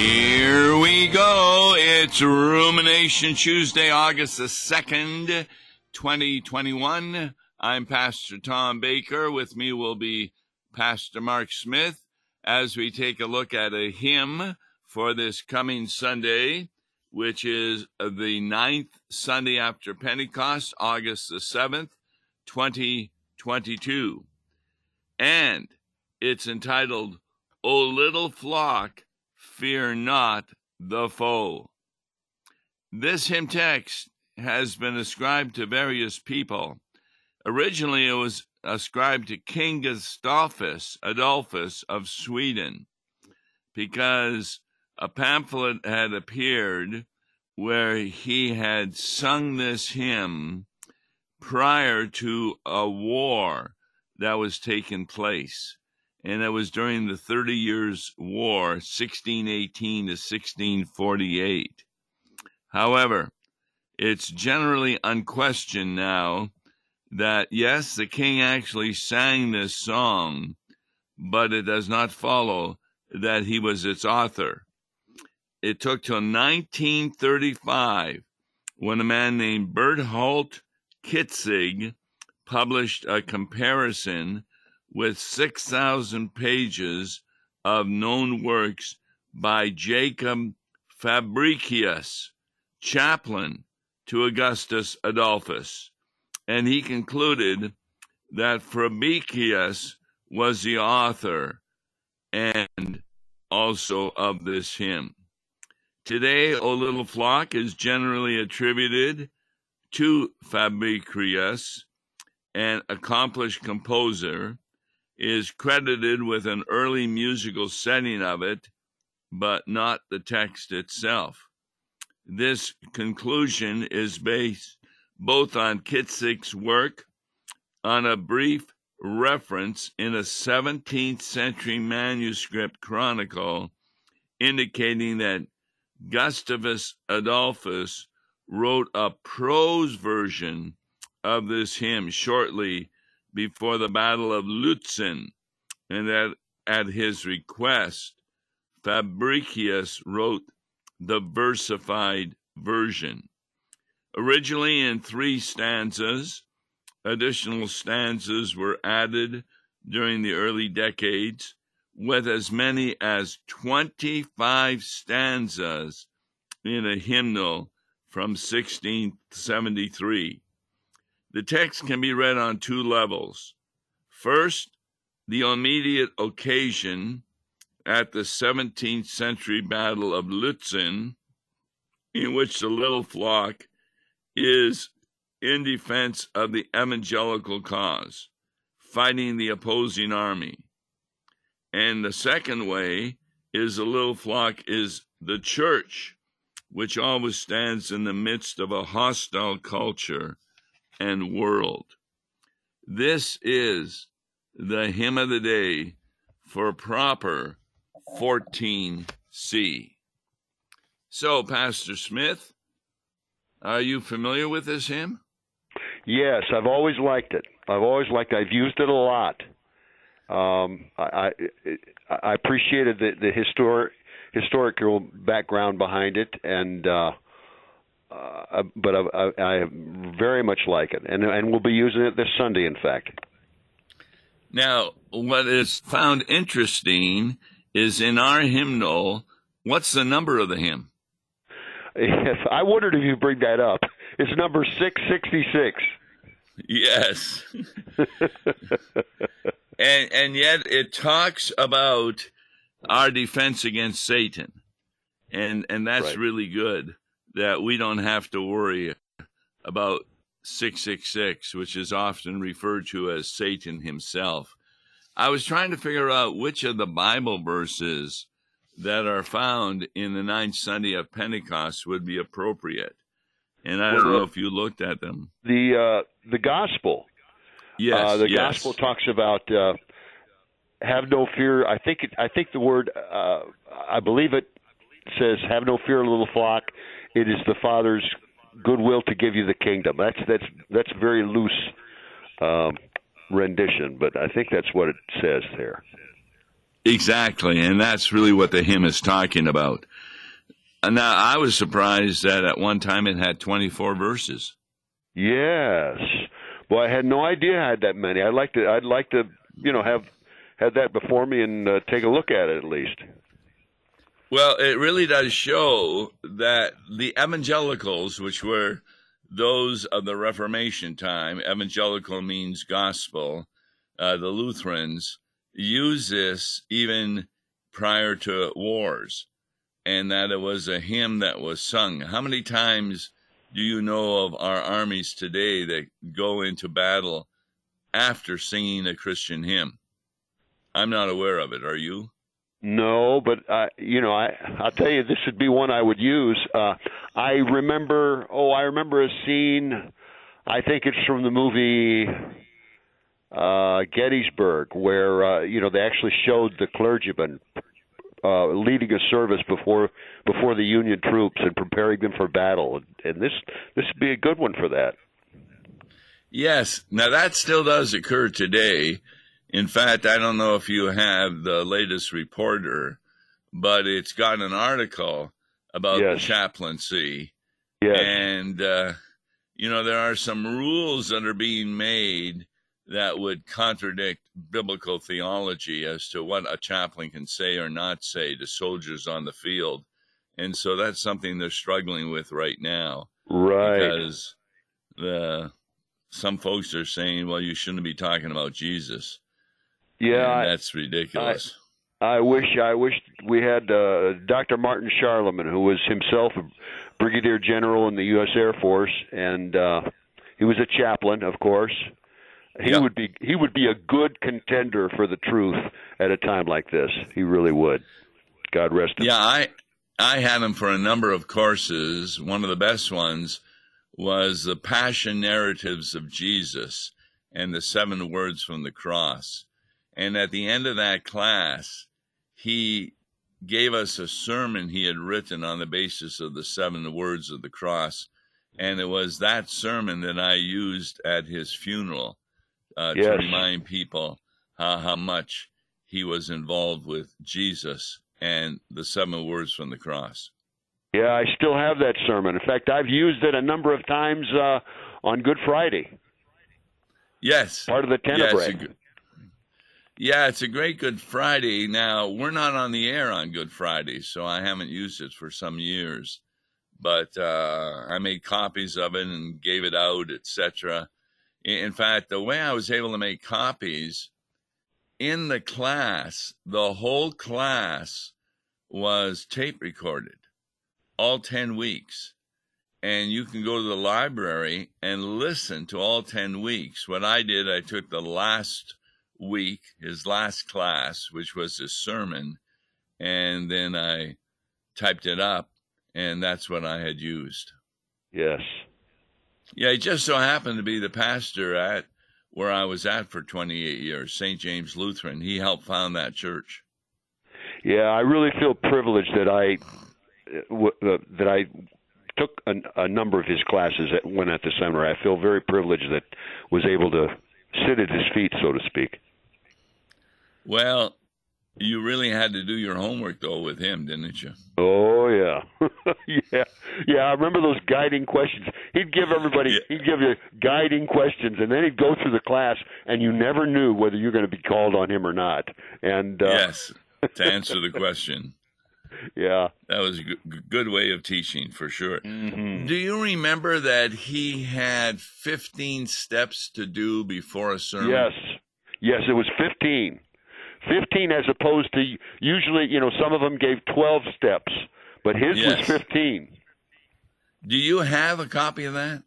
Here we go. It's Rumination Tuesday, August the 2nd, 2021. I'm Pastor Tom Baker. With me will be Pastor Mark Smith as we take a look at a hymn for this coming Sunday, which is the ninth Sunday after Pentecost, August the 7th, 2022. And it's entitled, O Little Flock, Fear Not the Foe. This hymn text has been ascribed to various people. Originally, it was ascribed to King Gustavus Adolphus of Sweden because a pamphlet had appeared where he had sung this hymn prior to a war that was taking place. And it was during the Thirty Years' War, 1618 to 1648. However, it's generally unquestioned now that yes, the king actually sang this song, but it does not follow that he was its author. It took till 1935 when a man named Berthold Kitzig published a comparison with 6,000 pages of known works by Jacob Fabricius, chaplain to Augustus Adolphus. And he concluded that Fabricius was the author and also of this hymn. Today, O Little Flock is generally attributed to Fabricius, an accomplished composer, is credited with an early musical setting of it, but not the text itself. This conclusion is based both on Kitzig's work, on a brief reference in a 17th century manuscript chronicle indicating that Gustavus Adolphus wrote a prose version of this hymn shortly before the Battle of Lutzen, and that at his request, Fabricius wrote the versified version. Originally in three stanzas, additional stanzas were added during the early decades, with as many as 25 stanzas in a hymnal from 1673. The text can be read on two levels. First, the immediate occasion at the 17th century Battle of Lutzen, in which the little flock is in defense of the evangelical cause, fighting the opposing army. And the second way is the little flock is the church, which always stands in the midst of a hostile culture and world. This is the hymn of the day for proper 14C. So, Pastor Smith, are you familiar with this hymn? Yes, I've always liked it. I've always liked it. I've used it a lot. Um, I, I, I appreciated the, the historic historical background behind it, and uh, uh, but I, I, I very much like it, and and we'll be using it this Sunday, in fact. Now, what is found interesting is in our hymnal. What's the number of the hymn? Yes, I wondered if you bring that up. It's number six sixty six. Yes. and and yet it talks about our defense against Satan. And and that's Right. really good that we don't have to worry about 666, which is often referred to as Satan himself. I was trying to figure out which of the Bible verses that are found in the ninth Sunday of Pentecost would be appropriate. And I don't Well, know if you looked at them. The uh, the gospel. Yes, uh, the yes. gospel talks about uh, have no fear. I think it, I think the word uh, I believe it says have no fear, little flock. It is the Father's goodwill to give you the kingdom. That's that's that's very loose um, rendition, but I think that's what it says there. Exactly, and that's really what the hymn is talking about. Now, I was surprised that at one time it had 24 verses. Yes. Well, I had no idea I had that many. I'd like to. I'd like to, you know, have had that before me and uh, take a look at it at least. Well, it really does show that the evangelicals, which were those of the Reformation time, evangelical means gospel, uh, the Lutherans use this even prior to wars, and that it was a hymn that was sung. How many times do you know of our armies today that go into battle after singing a Christian hymn? I'm not aware of it. Are you? No, but uh, you know, I I'll tell you, this would be one I would use. Uh, I remember. Oh, I remember a scene. I think it's from the movie uh, Gettysburg, where uh, you know they actually showed the clergyman uh, leading a service before before the Union troops and preparing them for battle, and this this would be a good one for that. Yes, now that still does occur today. In fact, I don't know if you have the latest reporter, but it's got an article about yes. the chaplaincy. Yes. And, uh, you know, there are some rules that are being made that would contradict biblical theology as to what a chaplain can say or not say to soldiers on the field. And so that's something they're struggling with right now. Right. Because the some folks are saying, well, you shouldn't be talking about Jesus. Yeah, that's ridiculous. I, I, wish I wish we had uh, Dr. Martin Scharlemann, who was himself a brigadier general in the U.S. Air Force, and uh, he was a chaplain, of course. He yep. would be he would be a good contender for the truth at a time like this. He really would. God rest him. Yeah, I I had him for a number of courses. One of the best ones was the Passion Narratives of Jesus and the Seven Words from the Cross and at the end of that class, he gave us a sermon he had written on the basis of the seven words of the cross. And it was that sermon that I used at his funeral uh, yes. to remind people how, how much he was involved with Jesus and the seven words from the cross. Yeah, I still have that sermon. In fact, I've used it a number of times uh, on Good Friday. Yes. Part of the Tenebrae. Yes, yeah, it's a great Good Friday. Now, we're not on the air on Good Friday, so I haven't used it for some years. But uh, I made copies of it and gave it out, etc. In fact, the way I was able to make copies in the class, the whole class was tape recorded, all 10 weeks. And you can go to the library and listen to all 10 weeks. What I did, I took the last week, his last class, which was his sermon, and then I typed it up, and that's what I had used. Yes. Yeah, he just so happened to be the pastor at where I was at for 28 years, St. James Lutheran. He helped found that church. Yeah, I really feel privileged that I uh, that I took a, a number of his classes at, when at the seminary. I feel very privileged that was able to sit at his feet, so to speak. Well, you really had to do your homework though with him, didn't you? Oh yeah, yeah, yeah. I remember those guiding questions. He'd give everybody, yeah. he'd give you guiding questions, and then he'd go through the class, and you never knew whether you're going to be called on him or not. And uh, yes, to answer the question. Yeah, that was a good way of teaching for sure. Mm-hmm. Do you remember that he had 15 steps to do before a sermon? Yes, yes, it was 15. 15 as opposed to usually, you know, some of them gave 12 steps, but his yes. was 15. Do you have a copy of that?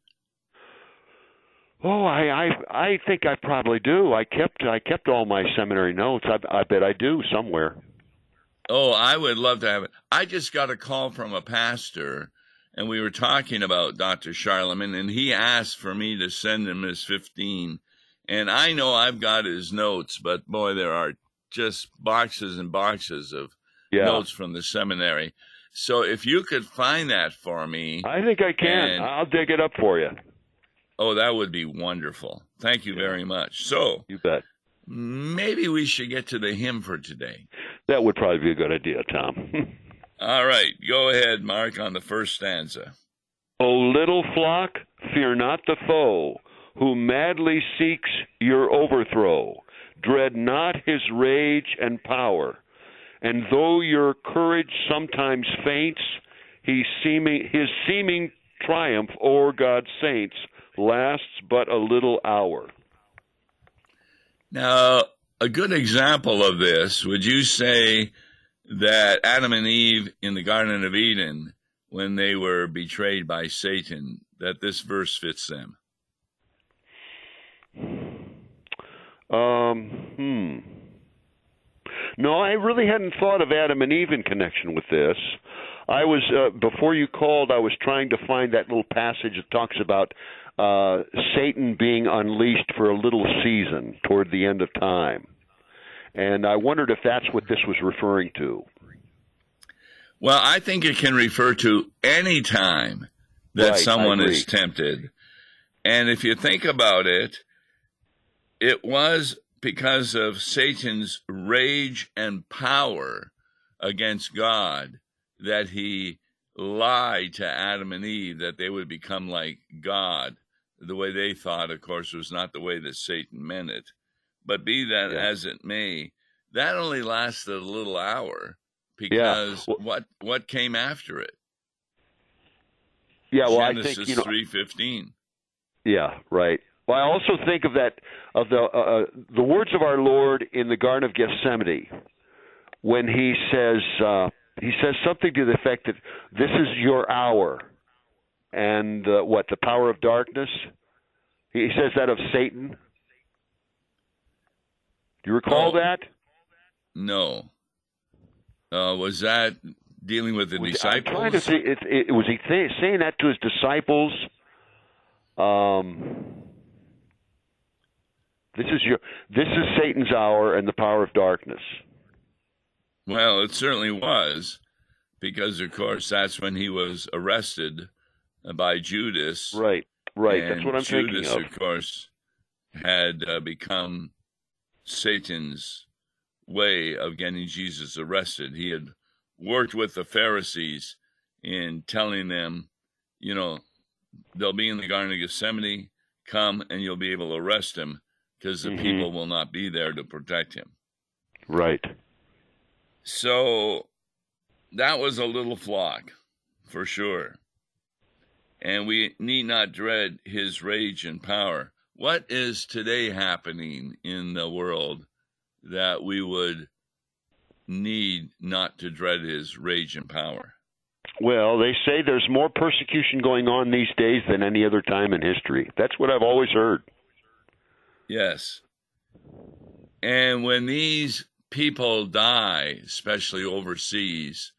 Oh, I, I I think I probably do. I kept I kept all my seminary notes. I, I bet I do somewhere. Oh, I would love to have it. I just got a call from a pastor, and we were talking about Dr. Scharlemann, and he asked for me to send him his 15. And I know I've got his notes, but boy, there are just boxes and boxes of yeah. notes from the seminary. So if you could find that for me, I think I can. And, I'll dig it up for you. Oh, that would be wonderful. Thank you yeah. very much. So you bet. maybe we should get to the hymn for today. That would probably be a good idea, Tom. All right, go ahead, Mark, on the first stanza. O little flock, fear not the foe, who madly seeks your overthrow. Dread not his rage and power. And though your courage sometimes faints, he seeming, his seeming triumph o'er God's saints lasts but a little hour. Now, a good example of this, would you say that Adam and Eve in the Garden of Eden, when they were betrayed by Satan, that this verse fits them? Um, hmm. No, I really hadn't thought of Adam and Eve in connection with this. I was uh, before you called. I was trying to find that little passage that talks about uh, Satan being unleashed for a little season toward the end of time, and I wondered if that's what this was referring to. Well, I think it can refer to any time that Right, someone is tempted. And if you think about it, it was because of Satan's rage and power against God that he lied to Adam and Eve that they would become like God. The way they thought, of course, was not the way that Satan meant it. But be that Yeah. as it may, that only lasted a little hour because Well- what what came after it? Yeah, well, I think you know. three fifteen. Yeah, right. Well, I also think of that of the uh, uh, the words of our Lord in the Garden of Gethsemane when he says uh, he says something to the effect that this is your hour, and uh, what the power of darkness. He says that of Satan. Do you recall Oh. that? No. Uh, was that dealing with the Was- disciples? I'm trying to see. It, it, was he th- saying that to his disciples? Um, this is your. This is Satan's hour and the power of darkness. Well, it certainly was, because of course that's when he was arrested by Judas. Right. Right. That's what I'm Judas, thinking of. of course, had uh, become Satan's way of getting Jesus arrested. He had worked with the Pharisees in telling them, you know, they'll be in the Garden of Gethsemane, come and you'll be able to arrest him because the Mhm. people will not be there to protect him. Right. So that was a little flock, for sure. And we need not dread his rage and power. What is today happening in the world that we would need not to dread his rage and power? Well, they say there's more persecution going on these days than any other time in history. That's what I've always heard. Yes. And when these people die, especially overseas,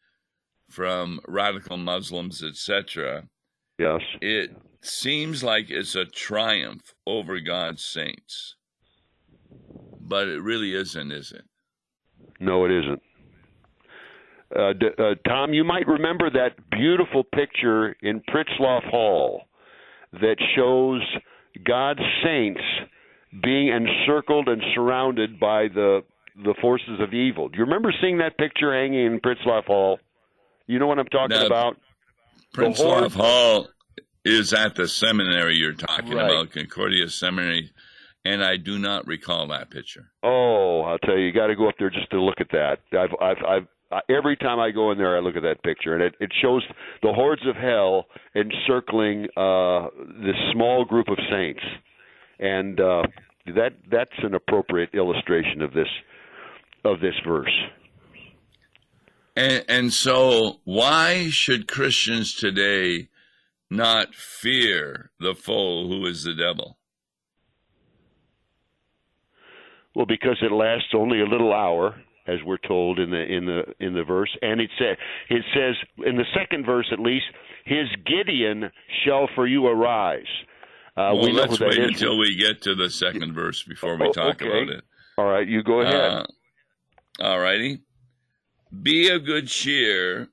from radical Muslims, etc., Yes. it seems like it's a triumph over God's saints. But it really isn't, is it? No, it isn't. Uh, d- uh, Tom, you might remember that beautiful picture in Pritzlaff Hall that shows God's saints being encircled and surrounded by the the forces of evil. Do you remember seeing that picture hanging in Pritzlaff Hall? You know what I'm talking No. about? Love Hall is at the seminary you're talking Right. about, Concordia Seminary, and I do not recall that picture. Oh, I'll tell you, you got to go up there just to look at that. I've, I've, I've, I, every time I go in there, I look at that picture, and it, it shows the hordes of hell encircling uh, this small group of saints, and uh, that that's an appropriate illustration of this of this verse. And, and so, why should Christians today not fear the foe who is the devil? Well, because it lasts only a little hour, as we're told in the in the in the verse, and it says it says in the second verse at least, his Gideon shall for you arise. Uh, well, we know let's wait is. until we get to the second verse before we Oh, talk okay. about it. All right, you go ahead. Uh, all righty. Be of good cheer.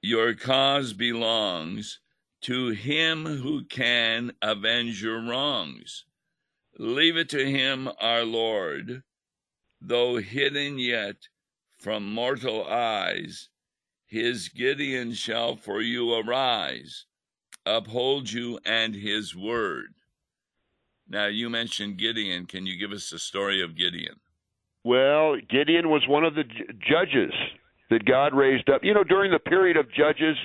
Your cause belongs to him who can avenge your wrongs. Leave it to him, our Lord, though hidden yet from mortal eyes, his Gideon shall for you arise, uphold you and his word. Now, you mentioned Gideon. Can you give us the story of Gideon? Well, Gideon was one of the judges that God raised up. You know, during the period of judges,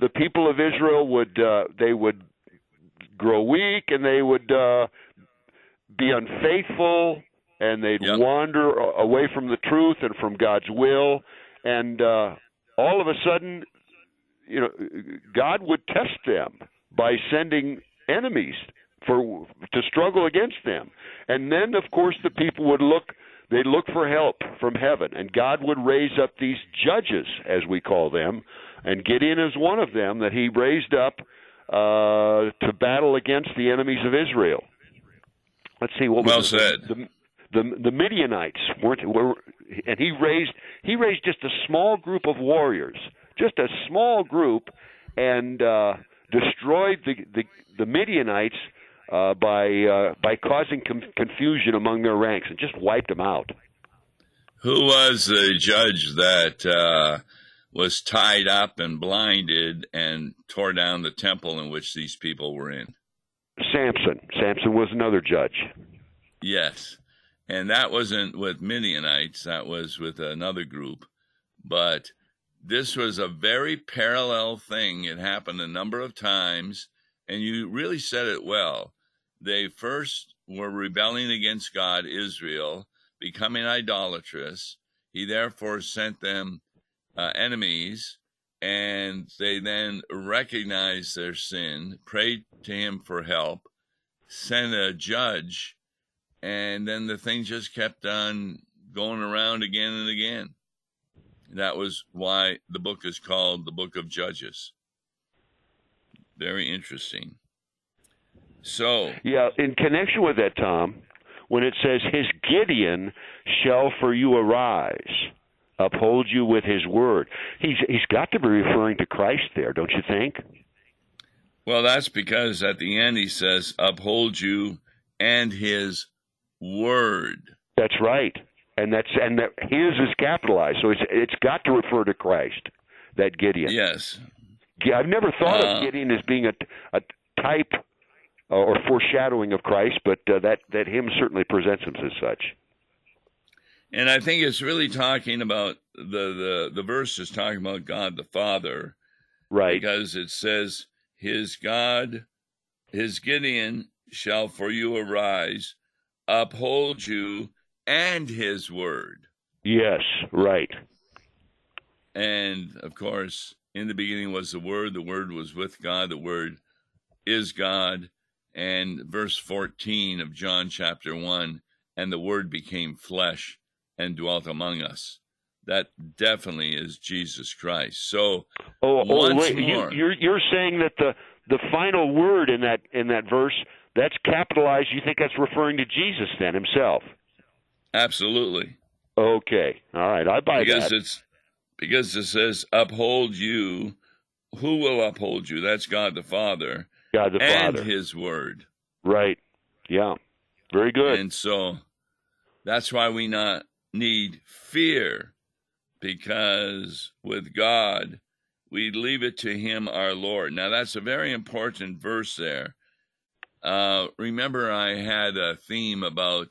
the people of Israel would uh, they would grow weak and they would uh, be unfaithful and they'd yep. wander away from the truth and from God's will and uh, all of a sudden you know God would test them by sending enemies for to struggle against them and then of course the people would look they look for help from heaven, and God would raise up these judges, as we call them, and Gideon is one of them that He raised up uh, to battle against the enemies of Israel. Let's see what well was said. The, the, the Midianites weren't were, and he raised he raised just a small group of warriors, just a small group, and uh, destroyed the, the the Midianites uh, by uh, by causing com- confusion among their ranks and just wiped them out. Who was the judge that uh, was tied up and blinded and tore down the temple in which these people were in? Samson. Samson was another judge. Yes. And that wasn't with Midianites, that was with another group. But this was a very parallel thing. It happened a number of times, and you really said it well they first were rebelling against God, Israel, becoming idolatrous. He therefore sent them uh, enemies, and they then recognized their sin, prayed to him for help, sent a judge, and then the thing just kept on going around again and again. That was why the book is called the Book of Judges. Very interesting. So yeah, in connection with that, Tom, when it says his Gideon shall for you arise, uphold you with his word, he's he's got to be referring to Christ there, don't you think? Well, that's because at the end he says, uphold you and his word. That's right. And that's and that his is capitalized, so it's it's got to refer to Christ. That Gideon. Yes. I've never thought uh, of Gideon as being a a type uh, or foreshadowing of Christ, but uh, that that hymn certainly presents him as such. And I think it's really talking about the the the verse is talking about God the Father, right? Because it says, "His God, His Gideon shall for you arise, uphold you, and His word." Yes, right. And of course, in the beginning was the Word. The Word was with God. The Word is God and verse 14 of John chapter 1 and the word became flesh and dwelt among us. That definitely is Jesus Christ. So, oh, oh wait, more, you, you're you're saying that the the final word in that in that verse that's capitalized. You think that's referring to Jesus then himself? Absolutely. Okay. All right. I buy because that. it's because it says uphold you. Who will uphold you? That's God the Father God the and Father. His Word. Right. Yeah. Very good. And so that's why we not need fear, because with God we leave it to Him, our Lord. Now that's a very important verse there. Uh, remember, I had a theme about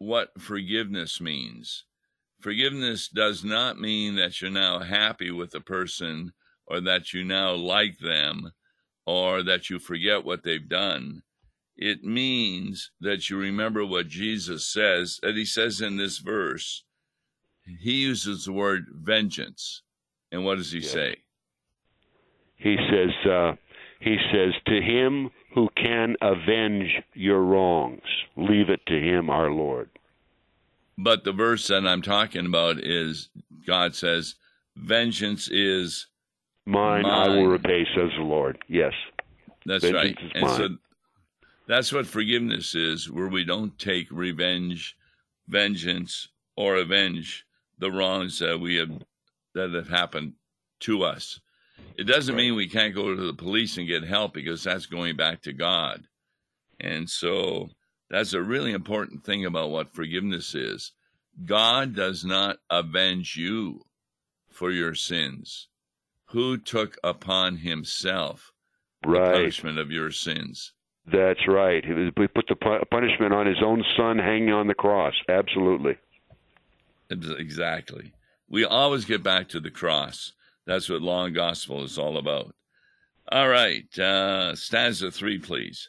what forgiveness means. Forgiveness does not mean that you're now happy with the person or that you now like them or that you forget what they've done. It means that you remember what Jesus says, that he says in this verse. He uses the word vengeance. And what does he yeah. say? He says, uh, he says, to him who can avenge your wrongs, leave it to him, our Lord. But the verse that I'm talking about is God says, vengeance is Mine, mine. I will repay, says the Lord. Yes. That's Vengeance right. and mine. so that's what forgiveness is, where we don't take revenge, vengeance, or avenge the wrongs that we have that have happened to us. It doesn't right. mean we can't go to the police and get help because that's going back to God. And so that's a really important thing about what forgiveness is. God does not avenge you for your sins. Who took upon himself right. the punishment of your sins? That's right. He put the punishment on his own son hanging on the cross. Absolutely. Exactly. We always get back to the cross. That's what law and gospel is all about. All right. Uh, stanza three, please.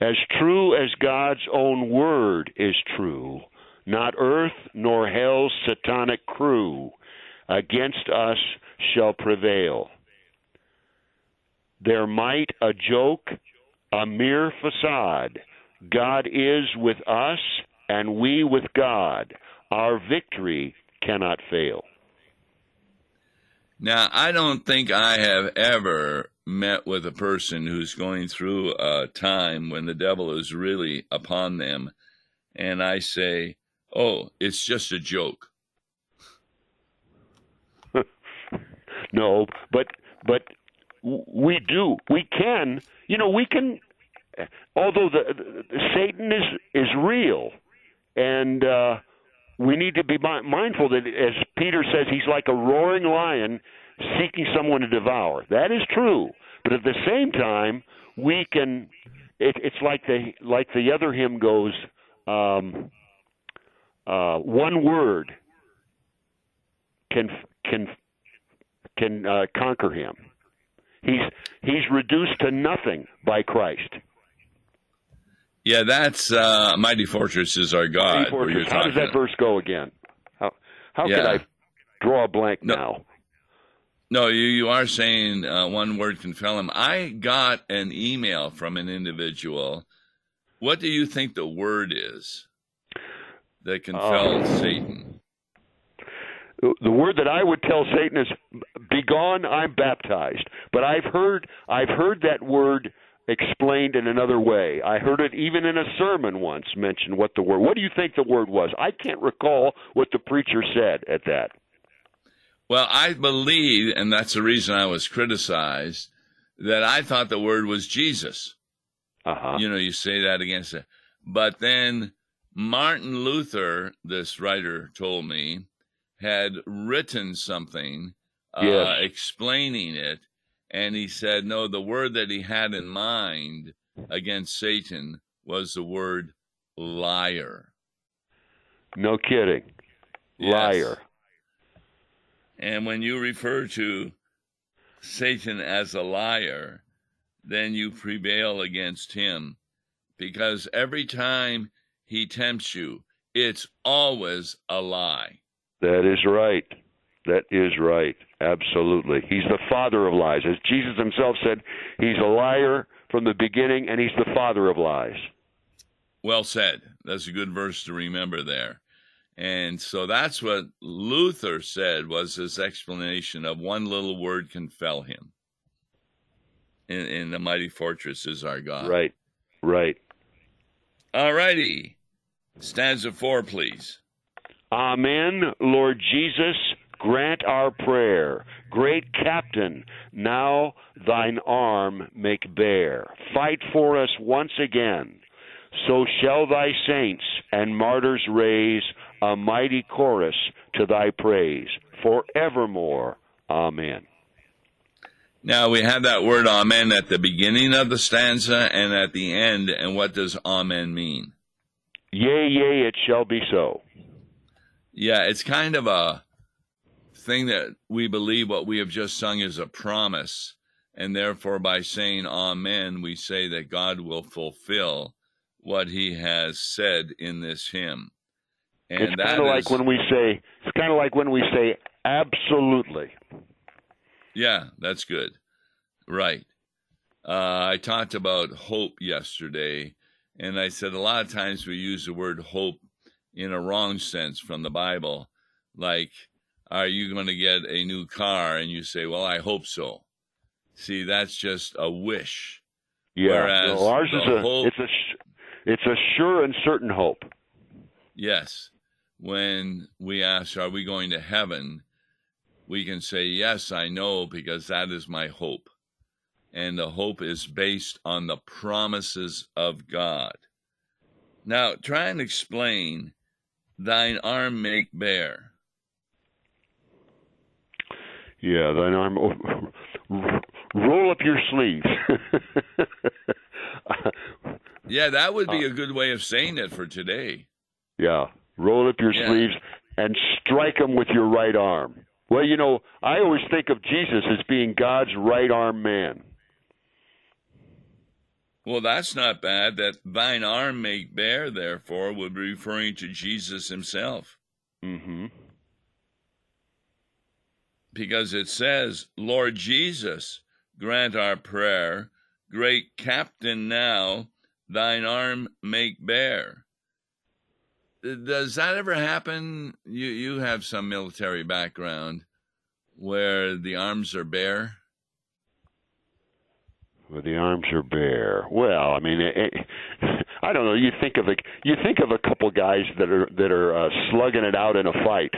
As true as God's own word is true, not earth nor hell's satanic crew against us shall prevail. Their might a joke, a mere facade. God is with us, and we with God. Our victory cannot fail. Now, I don't think I have ever met with a person who's going through a time when the devil is really upon them, and I say, Oh, it's just a joke. no, but but we do. We can. You know, we can. Although the, the Satan is is real, and uh, we need to be mindful that, as Peter says, he's like a roaring lion seeking someone to devour. That is true, but at the same time, we can. It, it's like the like the other hymn goes. Um, uh, one word can can can uh, conquer him. He's he's reduced to nothing by Christ. Yeah, that's uh, mighty fortress is our God. Fortress. How does that verse go again? How how yeah. can I draw a blank no. now? No, you, you are saying uh, one word can fell him. I got an email from an individual. What do you think the word is? that can fell uh, Satan? The word that I would tell Satan is "Begone, I'm baptized." But I've heard I've heard that word explained in another way. I heard it even in a sermon once mentioned what the word. What do you think the word was? I can't recall what the preacher said at that. Well, I believe, and that's the reason I was criticized, that I thought the word was Jesus. Uh-huh. You know, you say that against it. But then Martin Luther, this writer told me, had written something uh, yes. explaining it, and he said, no, the word that he had in mind against Satan was the word liar. No kidding. Yes. Liar. And when you refer to Satan as a liar, then you prevail against him because every time he tempts you. It's always a lie. That is right. That is right. Absolutely. He's the father of lies. As Jesus himself said, he's a liar from the beginning and he's the father of lies. Well said. That's a good verse to remember there. And so that's what Luther said was his explanation of one little word can fell him. In, in the mighty fortress is our God. Right. Right. All righty. Stanza four, please. Amen. Lord Jesus, grant our prayer. Great Captain, now thine arm make bare. Fight for us once again. So shall thy saints and martyrs raise a mighty chorus to thy praise forevermore. Amen. Now we have that word amen at the beginning of the stanza and at the end. And what does amen mean? Yea, yea, it shall be so. Yeah, it's kind of a thing that we believe what we have just sung is a promise. And therefore, by saying Amen, we say that God will fulfill what he has said in this hymn. And it's kind of like when we say, it's kind of like when we say absolutely. Yeah, that's good. Right. Uh, I talked about hope yesterday and I said a lot of times we use the word hope in a wrong sense from the Bible, like, are you going to get a new car? And you say, well, I hope so. See, that's just a wish. Yeah, Whereas no, ours is a hope, it's a it's a sure and certain hope. Yes, when we ask, "Are we going to heaven?" we can say, "Yes, I know, because that is my hope." and the hope is based on the promises of God. Now, try and explain thine arm make bare. Yeah, thine arm. roll up your sleeves. yeah, that would be a good way of saying it for today. Yeah, roll up your Yeah. sleeves and strike them with your right arm. Well, you know, I always think of Jesus as being God's right arm man. Well, that's not bad. That thine arm make bare, therefore, would be referring to Jesus himself. Mm-hmm. Because it says, Lord Jesus, grant our prayer. Great captain now, thine arm make bare. Does that ever happen? You you have some military background where the arms are bare. Well, the arms are bare. Well, I mean, it, it, I don't know. You think of a you think of a couple guys that are that are uh, slugging it out in a fight,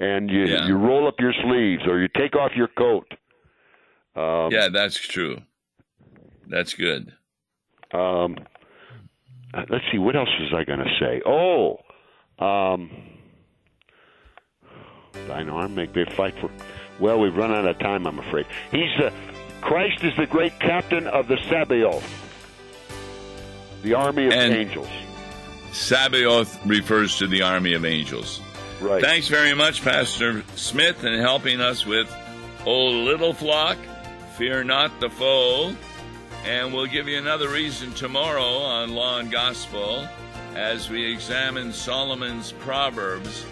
and you Yeah. you roll up your sleeves or you take off your coat. Um, Yeah, that's true. That's good. Um, let's see. What else was I going to say? Oh, um, thine arm make me fight for. Well, we've run out of time. I'm afraid. He's the Christ is the great captain of the Sabaoth, the army of And- angels. Sabaoth refers to the army of angels. Right. Thanks very much, Pastor Smith, in helping us with O Little Flock, Fear Not the Foe. And we'll give you another reason tomorrow on Law and Gospel as we examine Solomon's Proverbs,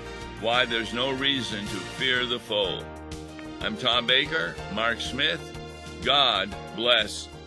why there's no reason to fear the foe. I'm Tom Baker, Mark Smith. God bless